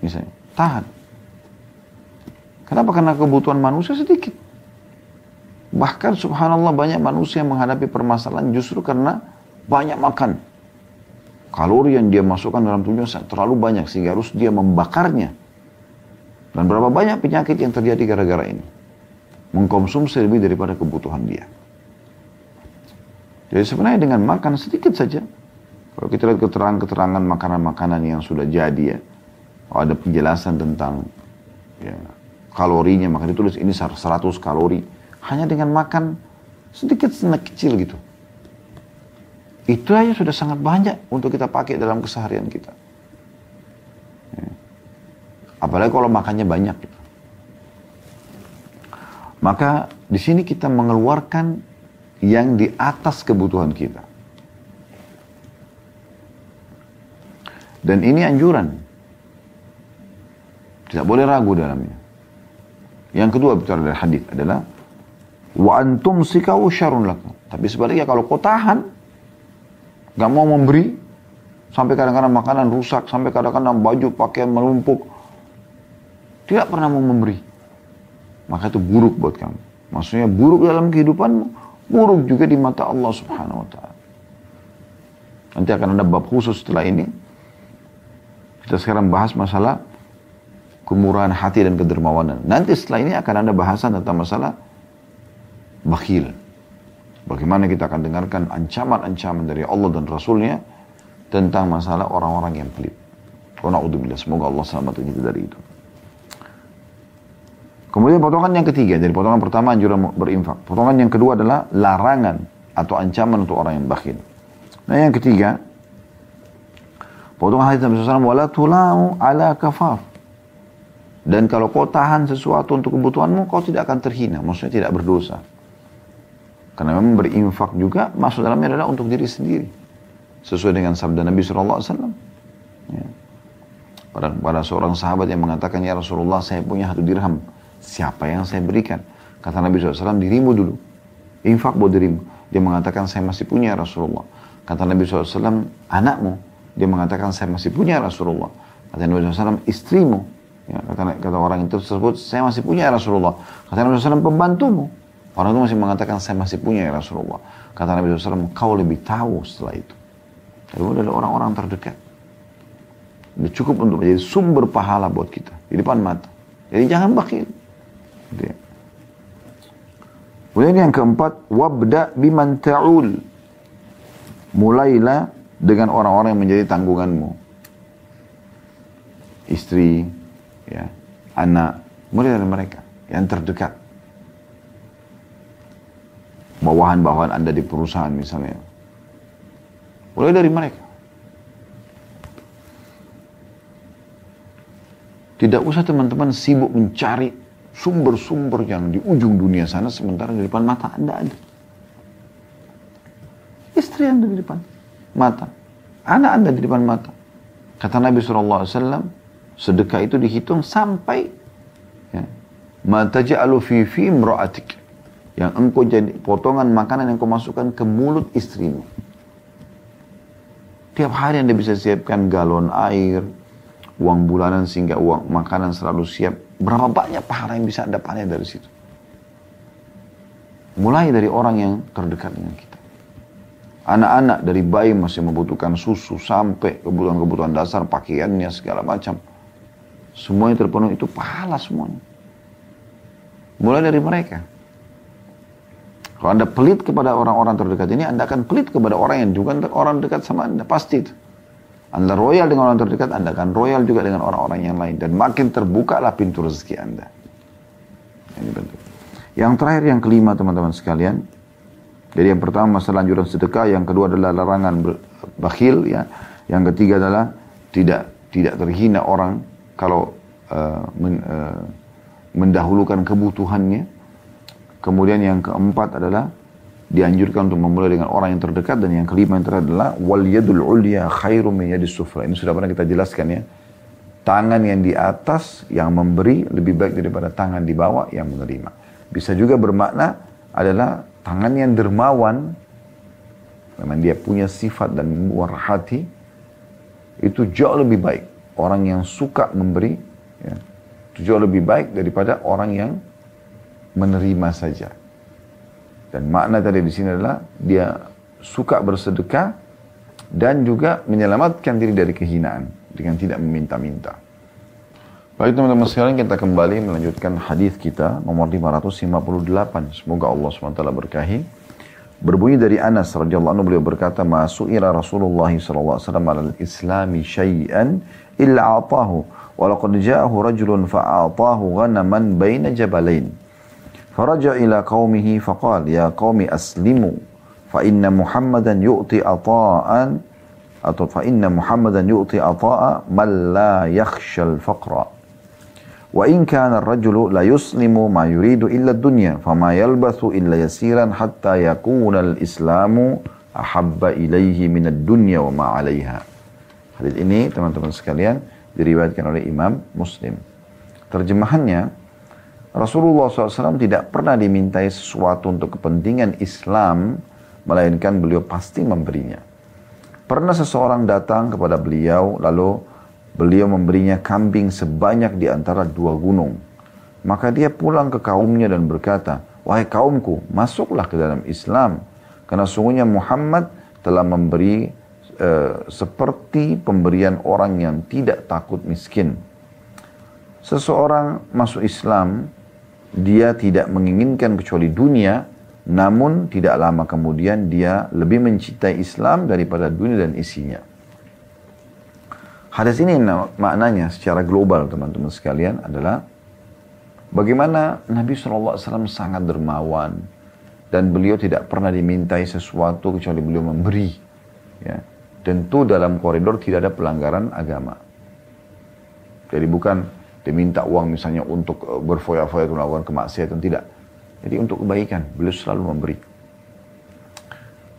Misalnya, tahan. Kenapa? Karena kebutuhan manusia sedikit. Bahkan subhanallah banyak manusia yang menghadapi permasalahan justru karena banyak makan. Kalori yang dia masukkan dalam tubuhnya terlalu banyak sehingga harus dia membakarnya. Dan berapa banyak penyakit yang terjadi gara-gara ini. Mengkonsumsi lebih daripada kebutuhan dia. Jadi sebenarnya dengan makan sedikit saja. Kalau kita lihat keterangan-keterangan makanan-makanan yang sudah jadi ya. Kalau ada penjelasan tentang ya, kalorinya, maka ditulis ini 100 kalori. Hanya dengan makan sedikit snack kecil gitu. Itu aja sudah sangat banyak untuk kita pakai dalam keseharian kita. Ya. Apalagi kalau makannya banyak. Gitu. Maka di sini kita mengeluarkan yang di atas kebutuhan kita. Dan ini anjuran. Tidak boleh ragu dalamnya. Yang kedua bicara dari hadis adalah wa antum sikau syarun lakum. Tapi sebaliknya kalau kau tahan Gak mau memberi, sampai kadang-kadang makanan rusak, sampai kadang-kadang baju pakaian melumpuk. Tidak pernah mau memberi. Maka itu buruk buat kamu. Maksudnya buruk dalam kehidupanmu, buruk juga di mata Allah subhanahu wa ta'ala. Nanti akan ada bab khusus setelah ini. Kita sekarang bahas masalah kemurahan hati dan kedermawanan. Nanti setelah ini akan ada bahasan tentang masalah bakhil. Bagaimana kita akan dengarkan ancaman-ancaman dari Allah dan Rasulnya tentang masalah orang-orang yang pelit. Semoga Allah selamatkan kita dari itu. Kemudian potongan yang ketiga, jadi potongan pertama anjuran berinfak. Potongan yang kedua adalah larangan atau ancaman untuk orang yang bakhil. Nah yang ketiga, potongan hadis Nabi SAW, wala ala kafaf. Dan kalau kau tahan sesuatu untuk kebutuhanmu, kau tidak akan terhina. Maksudnya tidak berdosa. Karena memang berinfak juga masuk dalamnya adalah untuk diri sendiri. Sesuai dengan sabda Nabi SAW. Ya. Pada, pada seorang sahabat yang mengatakan, Ya Rasulullah saya punya satu dirham. Siapa yang saya berikan? Kata Nabi SAW, dirimu dulu. Infak buat dirimu. Dia mengatakan, saya masih punya ya Rasulullah. Kata Nabi SAW, anakmu. Dia mengatakan, saya masih punya ya Rasulullah. Kata Nabi SAW, istrimu. Ya, kata, kata orang itu tersebut, saya masih punya ya Rasulullah. Kata Nabi SAW, pembantumu. Orang itu masih mengatakan, saya masih punya ya Rasulullah. Kata Nabi SAW, kau lebih tahu setelah itu. Lalu adalah orang-orang terdekat. Itu cukup untuk menjadi sumber pahala buat kita. Di depan mata. Jadi jangan bakhil. Gitu ya. Kemudian yang keempat, wabda biman ta'ul. Mulailah dengan orang-orang yang menjadi tanggunganmu. Istri, ya, anak, mulai dari mereka yang terdekat. Bawahan-bawahan Anda di perusahaan misalnya. Mulai dari mereka. Tidak usah teman-teman sibuk mencari sumber-sumber yang di ujung dunia sana sementara di depan mata Anda ada. Istri Anda di depan mata. Anak Anda di depan mata. Kata Nabi SAW, Sedekah itu dihitung sampai ya, mata ja'alu fi fi imra'atik. Yang engkau jadi potongan makanan yang kau masukkan ke mulut istrimu. Tiap hari Anda bisa siapkan galon air, uang bulanan sehingga uang makanan selalu siap. Berapa banyak pahala yang bisa Anda panen dari situ? Mulai dari orang yang terdekat dengan kita. Anak-anak dari bayi masih membutuhkan susu sampai kebutuhan-kebutuhan dasar, pakaiannya, segala macam. Semuanya terpenuhi itu pahala semuanya. Mulai dari mereka. Kalau Anda pelit kepada orang-orang terdekat ini, Anda akan pelit kepada orang yang juga orang dekat sama Anda. Pasti itu. Anda royal dengan orang terdekat, Anda akan royal juga dengan orang-orang yang lain. Dan makin terbukalah pintu rezeki Anda. Ini penting. Yang terakhir, yang kelima teman-teman sekalian. Jadi yang pertama masalah anjuran sedekah, yang kedua adalah larangan bakhil, ya. Yang ketiga adalah tidak tidak terhina orang kalau uh, men, uh, mendahulukan kebutuhannya. Kemudian yang keempat adalah dianjurkan untuk memulai dengan orang yang terdekat dan yang kelima yang terakhir adalah wal yadul ulya khairum min yadis sufra. Ini sudah pernah kita jelaskan ya. Tangan yang di atas yang memberi lebih baik daripada tangan di bawah yang menerima. Bisa juga bermakna adalah tangan yang dermawan memang dia punya sifat dan murah hati itu jauh lebih baik orang yang suka memberi ya, itu jauh lebih baik daripada orang yang menerima saja. Dan makna tadi di sini adalah dia suka bersedekah dan juga menyelamatkan diri dari kehinaan dengan tidak meminta-minta. Baik teman-teman sekalian kita kembali melanjutkan hadis kita nomor 558. Semoga Allah SWT berkahi. Berbunyi dari Anas radhiyallahu anhu beliau berkata, "Masuk ila Rasulullah sallallahu alaihi wasallam al-islami syai'an illa a'tahu. Wa laqad ja'ahu rajulun fa'atahu ghanaman baina jabalain. Faraja ila qaumihi faqal ya qaumi aslimu. Fa inna muhammadan yu'ti ata'an. Atau fa inna muhammadan yu'ti ata'a man la yakhsha al-faqra wa in kana ar-rajulu la yuslimu ma yuridu illa ad-dunya fama yalbathu illa yasiran hatta yakuna al-islamu ahabba ilayhi min ad-dunya wa ma 'alayha Hadis ini teman-teman sekalian diriwayatkan oleh Imam Muslim. Terjemahannya, Rasulullah SAW tidak pernah dimintai sesuatu untuk kepentingan Islam, melainkan beliau pasti memberinya. Pernah seseorang datang kepada beliau, lalu beliau memberinya kambing sebanyak di antara dua gunung. Maka dia pulang ke kaumnya dan berkata, Wahai kaumku, masuklah ke dalam Islam. Karena sungguhnya Muhammad telah memberi Eh, seperti pemberian orang yang tidak takut miskin. Seseorang masuk Islam, dia tidak menginginkan kecuali dunia, namun tidak lama kemudian dia lebih mencintai Islam daripada dunia dan isinya. Hadis ini maknanya secara global teman-teman sekalian adalah bagaimana Nabi SAW sangat dermawan dan beliau tidak pernah dimintai sesuatu kecuali beliau memberi Ya. Tentu dalam koridor tidak ada pelanggaran agama. Jadi bukan diminta uang misalnya untuk eh, berfoya-foya melakukan kemaksiatan, tidak. Jadi untuk kebaikan, beliau selalu memberi.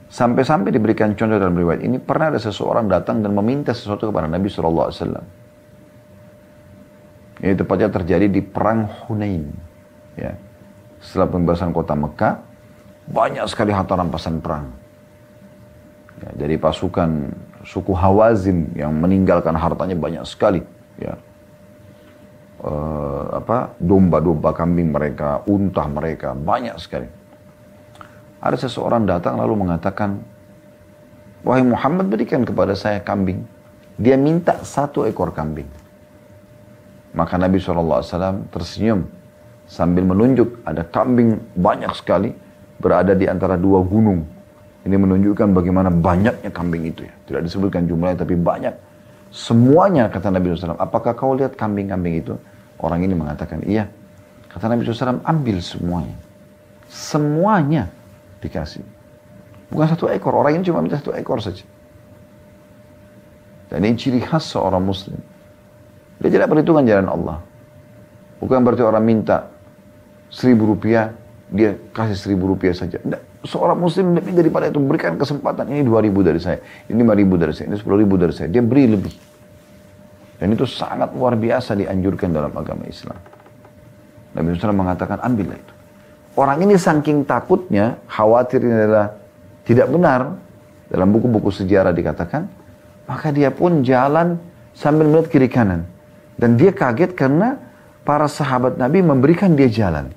Sampai-sampai diberikan contoh dalam riwayat ini, pernah ada seseorang datang dan meminta sesuatu kepada Nabi SAW. Ini tepatnya terjadi di Perang Hunain. Ya. Setelah pembebasan kota Mekah, banyak sekali harta rampasan perang. Ya, dari pasukan suku Hawazin yang meninggalkan hartanya banyak sekali. Ya. Uh, apa domba-domba kambing mereka, unta mereka, banyak sekali. Ada seseorang datang lalu mengatakan, Wahai Muhammad berikan kepada saya kambing. Dia minta satu ekor kambing. Maka Nabi SAW tersenyum sambil menunjuk ada kambing banyak sekali berada di antara dua gunung. Ini menunjukkan bagaimana banyaknya kambing itu ya. Tidak disebutkan jumlahnya tapi banyak. Semuanya kata Nabi SAW. Apakah kau lihat kambing-kambing itu? Orang ini mengatakan iya. Kata Nabi SAW ambil semuanya. Semuanya dikasih. Bukan satu ekor, orang ini cuma minta satu ekor saja. Dan ini ciri khas seorang muslim. Dia tidak perhitungan jalan Allah. Bukan berarti orang minta seribu rupiah, dia kasih seribu rupiah saja. Tidak. Seorang muslim lebih daripada itu berikan kesempatan. Ini dua ribu dari saya, ini lima ribu dari saya, ini sepuluh ribu dari saya. Dia beri lebih. Dan itu sangat luar biasa dianjurkan dalam agama Islam. Nabi SAW mengatakan ambillah itu. Orang ini saking takutnya, khawatir ini adalah tidak benar. Dalam buku-buku sejarah dikatakan, maka dia pun jalan sambil melihat kiri kanan. Dan dia kaget karena para sahabat Nabi memberikan dia jalan.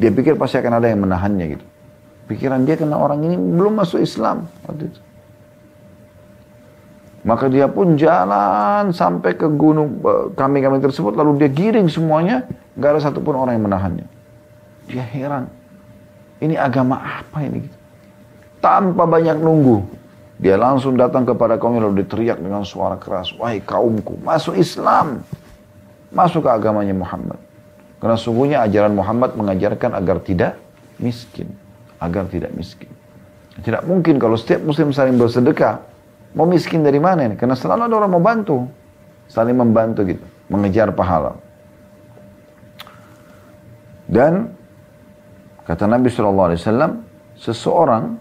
Dia pikir pasti akan ada yang menahannya gitu. Pikiran dia karena orang ini belum masuk Islam waktu itu. Maka dia pun jalan sampai ke gunung eh, kambing-kambing tersebut lalu dia giring semuanya, nggak ada satupun orang yang menahannya. Dia heran. Ini agama apa ini? Tanpa banyak nunggu. Dia langsung datang kepada kaum lalu diteriak dengan suara keras. Wahai kaumku, masuk Islam. Masuk ke agamanya Muhammad. Karena sungguhnya ajaran Muhammad mengajarkan agar tidak miskin. Agar tidak miskin. Tidak mungkin kalau setiap muslim saling bersedekah. Mau miskin dari mana ini? Karena selalu ada orang mau bantu. Saling membantu gitu. Mengejar pahala. Dan Kata Nabi SAW, seseorang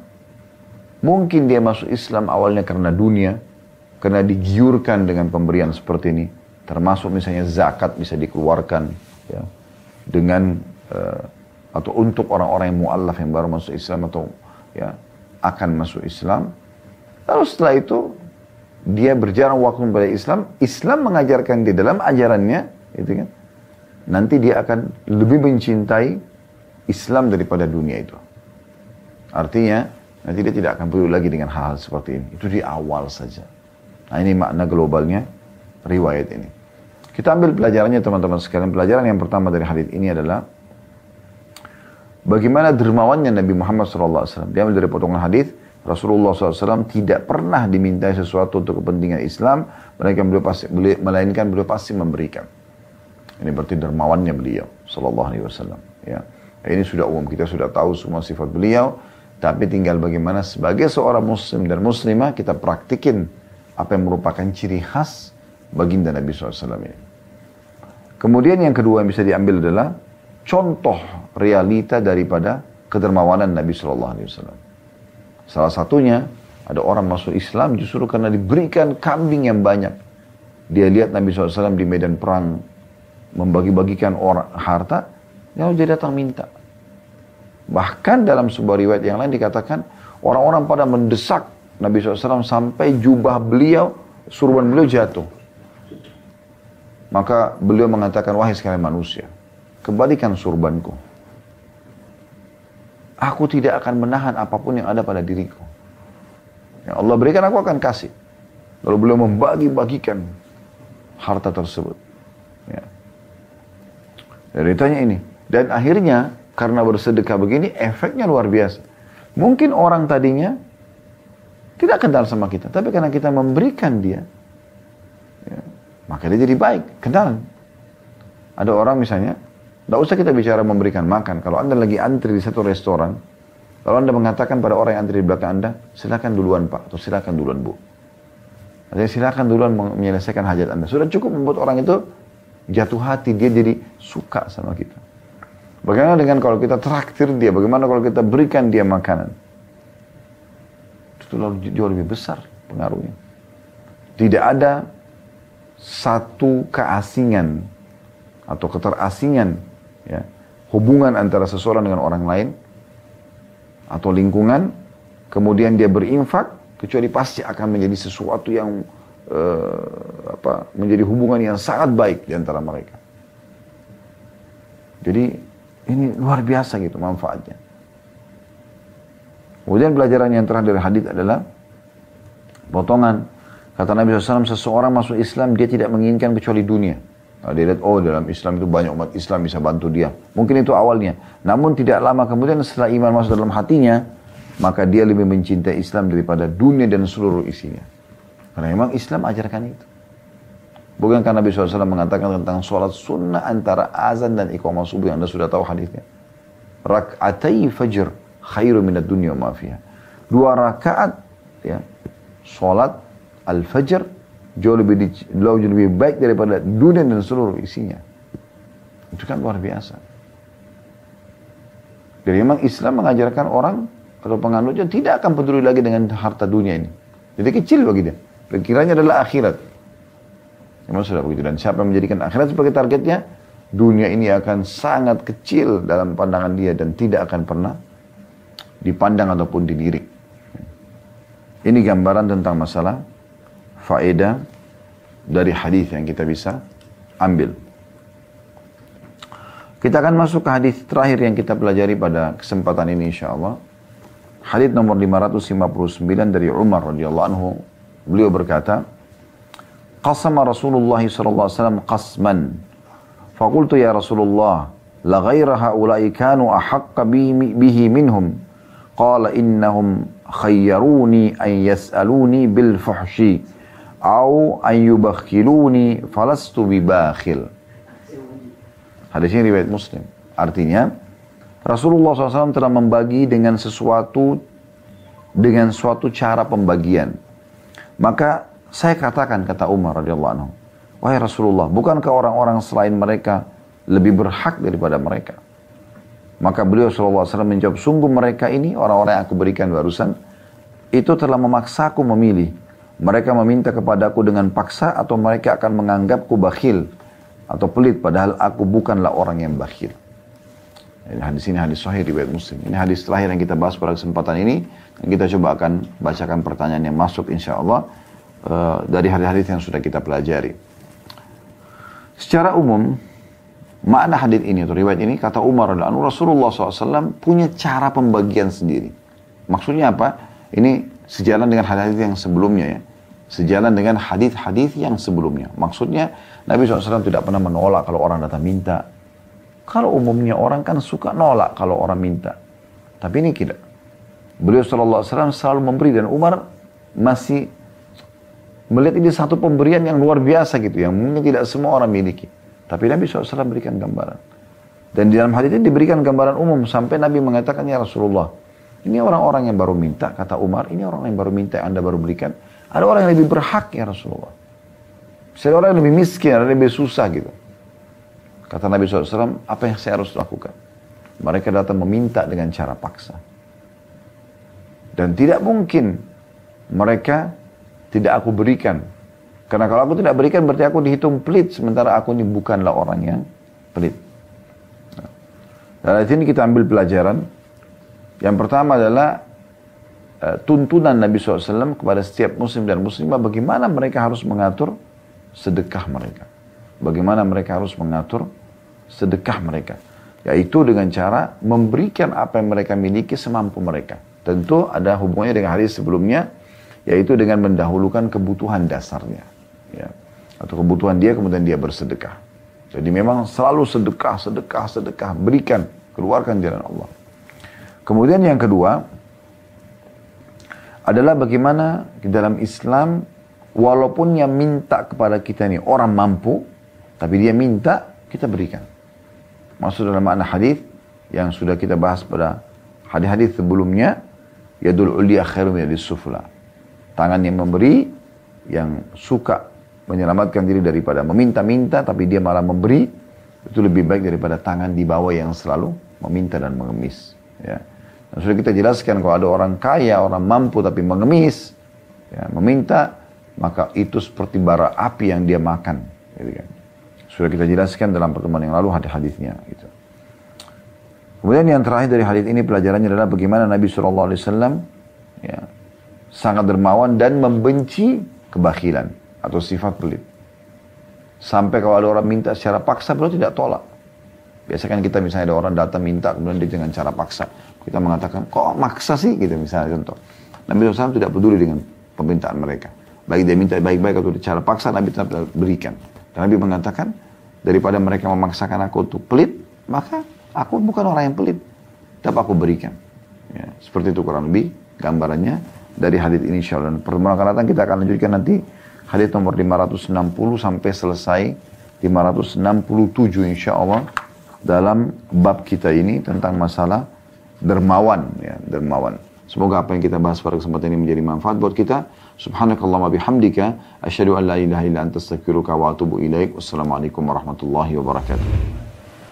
mungkin dia masuk Islam awalnya karena dunia, karena digiurkan dengan pemberian seperti ini, termasuk misalnya zakat bisa dikeluarkan ya, dengan uh, atau untuk orang-orang yang mu'allaf yang baru masuk Islam atau ya akan masuk Islam. Lalu setelah itu dia berjalan waktu kepada Islam, Islam mengajarkan di dalam ajarannya, itu kan, nanti dia akan lebih mencintai Islam daripada dunia itu. Artinya, nanti dia tidak akan peduli lagi dengan hal-hal seperti ini. Itu di awal saja. Nah ini makna globalnya riwayat ini. Kita ambil pelajarannya teman-teman sekalian. Pelajaran yang pertama dari hadis ini adalah bagaimana dermawannya Nabi Muhammad SAW. Dia ambil dari potongan hadis Rasulullah SAW tidak pernah dimintai sesuatu untuk kepentingan Islam, mereka beliau pasti, melainkan beliau pasti memberikan. Ini berarti dermawannya beliau, Sallallahu Alaihi Wasallam. Ya. Ini sudah umum, kita sudah tahu semua sifat beliau. Tapi tinggal bagaimana sebagai seorang muslim dan muslimah kita praktikin apa yang merupakan ciri khas baginda Nabi SAW ini. Kemudian yang kedua yang bisa diambil adalah contoh realita daripada kedermawanan Nabi SAW. Salah satunya ada orang masuk Islam justru karena diberikan kambing yang banyak. Dia lihat Nabi SAW di medan perang membagi-bagikan harta, Lalu dia datang minta. Bahkan dalam sebuah riwayat yang lain dikatakan orang-orang pada mendesak Nabi SAW sampai jubah beliau, surban beliau jatuh. Maka beliau mengatakan, wahai sekalian manusia, kembalikan surbanku. Aku tidak akan menahan apa pun yang ada pada diriku. Yang Allah berikan aku akan kasih. Lalu beliau membagi-bagikan harta tersebut. Ya. Ceritanya ini, dan akhirnya karena bersedekah begini efeknya luar biasa. Mungkin orang tadinya tidak kenal sama kita, tapi karena kita memberikan dia, ya, maka dia jadi baik, kenal. Ada orang misalnya, tidak usah kita bicara memberikan makan. Kalau anda lagi antri di satu restoran, Kalau Anda mengatakan pada orang yang antri di belakang Anda, silakan duluan Pak, atau silakan duluan Bu. Artinya silakan duluan menyelesaikan hajat Anda. Sudah cukup membuat orang itu jatuh hati, dia jadi suka sama kita. Bagaimana dengan kalau kita traktir dia, bagaimana kalau kita berikan dia makanan? Itu jauh lebih besar pengaruhnya. Tidak ada satu keasingan atau keterasingan ya, hubungan antara seseorang dengan orang lain atau lingkungan, kemudian dia berinfak, kecuali pasti akan menjadi sesuatu yang uh, apa menjadi hubungan yang sangat baik di antara mereka. Jadi ini luar biasa gitu manfaatnya. Kemudian pelajaran yang terakhir dari hadis adalah potongan kata Nabi SAW seseorang masuk Islam dia tidak menginginkan kecuali dunia. Nah, dia lihat, oh dalam Islam itu banyak umat Islam bisa bantu dia. Mungkin itu awalnya. Namun tidak lama kemudian setelah iman masuk dalam hatinya, maka dia lebih mencintai Islam daripada dunia dan seluruh isinya. Karena memang Islam ajarkan itu. Bukan karena Nabi SAW mengatakan tentang sholat sunnah antara azan dan iqamah subuh yang Anda sudah tahu hadisnya. Rak'atai fajr khairu minat dunia mafia. Dua rakaat ya, sholat al-fajr jauh lebih, jauh lebih baik daripada dunia dan seluruh isinya. Itu kan luar biasa. Jadi memang Islam mengajarkan orang atau penganutnya tidak akan peduli lagi dengan harta dunia ini. Jadi kecil bagi dia. Pikirannya adalah akhirat. Memang sudah begitu. Dan siapa yang menjadikan akhirat sebagai targetnya, dunia ini akan sangat kecil dalam pandangan dia dan tidak akan pernah dipandang ataupun dilirik. Ini gambaran tentang masalah faedah dari hadis yang kita bisa ambil. Kita akan masuk ke hadis terakhir yang kita pelajari pada kesempatan ini insya Allah. Hadis nomor 559 dari Umar radhiyallahu anhu. Beliau berkata, "Qasama Rasulullah sallallahu alaihi wasallam qasman. Fakultu ya Rasulullah, la ghaira haula'i kanu ahaqqa bihi minhum." Qala innahum khayyaruni an yas'aluni bil fuhshi au ayyubakhiluni falastu bibakhil. Hadis ini riwayat Muslim. Artinya Rasulullah SAW telah membagi dengan sesuatu dengan suatu cara pembagian. Maka saya katakan kata Umar radhiyallahu anhu, wahai Rasulullah, bukankah orang-orang selain mereka lebih berhak daripada mereka? Maka beliau SAW menjawab, sungguh mereka ini orang-orang yang aku berikan barusan, itu telah memaksaku memilih mereka meminta kepadaku dengan paksa atau mereka akan menganggapku bakhil atau pelit padahal aku bukanlah orang yang bakhil. Ini hadis ini hadis sahih riwayat Muslim. Ini hadis terakhir yang kita bahas pada kesempatan ini dan kita coba akan bacakan pertanyaan yang masuk insya Allah uh, dari hadis-hadis yang sudah kita pelajari. Secara umum makna hadis ini atau riwayat ini kata Umar dan Rasulullah SAW punya cara pembagian sendiri. Maksudnya apa? Ini sejalan dengan hadis yang sebelumnya ya. Sejalan dengan hadis-hadis yang sebelumnya. Maksudnya Nabi SAW tidak pernah menolak kalau orang datang minta. Kalau umumnya orang kan suka nolak kalau orang minta. Tapi ini tidak. Beliau SAW selalu memberi dan Umar masih melihat ini satu pemberian yang luar biasa gitu. Yang mungkin tidak semua orang miliki. Tapi Nabi SAW berikan gambaran. Dan di dalam hadis ini diberikan gambaran umum sampai Nabi mengatakan ya Rasulullah. Ini orang-orang yang baru minta, kata Umar, ini orang yang baru minta, Anda baru berikan. Ada orang yang lebih berhak ya Rasulullah. Ada orang yang lebih miskin, ada yang lebih susah gitu. Kata Nabi SAW, apa yang saya harus lakukan? Mereka datang meminta dengan cara paksa. Dan tidak mungkin mereka tidak aku berikan. Karena kalau aku tidak berikan berarti aku dihitung pelit. Sementara aku ini bukanlah orang yang pelit. Nah, dari sini kita ambil pelajaran. Yang pertama adalah Eh, tuntunan Nabi SAW kepada setiap muslim dan muslimah bagaimana mereka harus mengatur sedekah mereka. Bagaimana mereka harus mengatur sedekah mereka. Yaitu dengan cara memberikan apa yang mereka miliki semampu mereka. Tentu ada hubungannya dengan hadis sebelumnya, yaitu dengan mendahulukan kebutuhan dasarnya. Ya. Atau kebutuhan dia kemudian dia bersedekah. Jadi memang selalu sedekah, sedekah, sedekah. Berikan, keluarkan jalan Allah. Kemudian yang kedua, adalah bagaimana di dalam Islam walaupun yang minta kepada kita ini orang mampu tapi dia minta kita berikan. Maksud dalam makna hadis yang sudah kita bahas pada Hadis-hadis sebelumnya, yadul ulia khairum yadis sufla. Tangan yang memberi, yang suka menyelamatkan diri daripada meminta-minta, tapi dia malah memberi, itu lebih baik daripada tangan di bawah yang selalu meminta dan mengemis. Ya. Dan sudah kita jelaskan kalau ada orang kaya, orang mampu tapi mengemis, ya, meminta, maka itu seperti bara api yang dia makan. Gitu kan. Sudah kita jelaskan dalam pertemuan yang lalu hadis-hadisnya. Gitu. Kemudian yang terakhir dari hadis ini pelajarannya adalah bagaimana Nabi Wasallam ya, sangat dermawan dan membenci kebakilan atau sifat pelit. Sampai kalau ada orang minta secara paksa, beliau tidak tolak. Biasa kan kita misalnya ada orang datang minta, kemudian dia dengan cara paksa. Kita mengatakan, kok maksa sih? Gitu misalnya contoh. Nabi SAW tidak peduli dengan permintaan mereka. Baik dia minta baik-baik atau cara paksa, Nabi tetap berikan. Dan Nabi mengatakan, daripada mereka memaksakan aku untuk pelit, maka aku bukan orang yang pelit. Tapi aku berikan. Ya, seperti itu kurang lebih gambarannya dari hadis ini insya. Dan pertemuan akan datang kita akan lanjutkan nanti hadis nomor 560 sampai selesai 567 insya Allah dalam bab kita ini tentang masalah dermawan ya dermawan. Semoga apa yang kita bahas pada kesempatan ini menjadi manfaat buat kita. Subhanakallahumma bihamdika asyhadu an la ilaha illa anta astaghfiruka wa atubu ilaik. Warahmatullahi wabarakatuh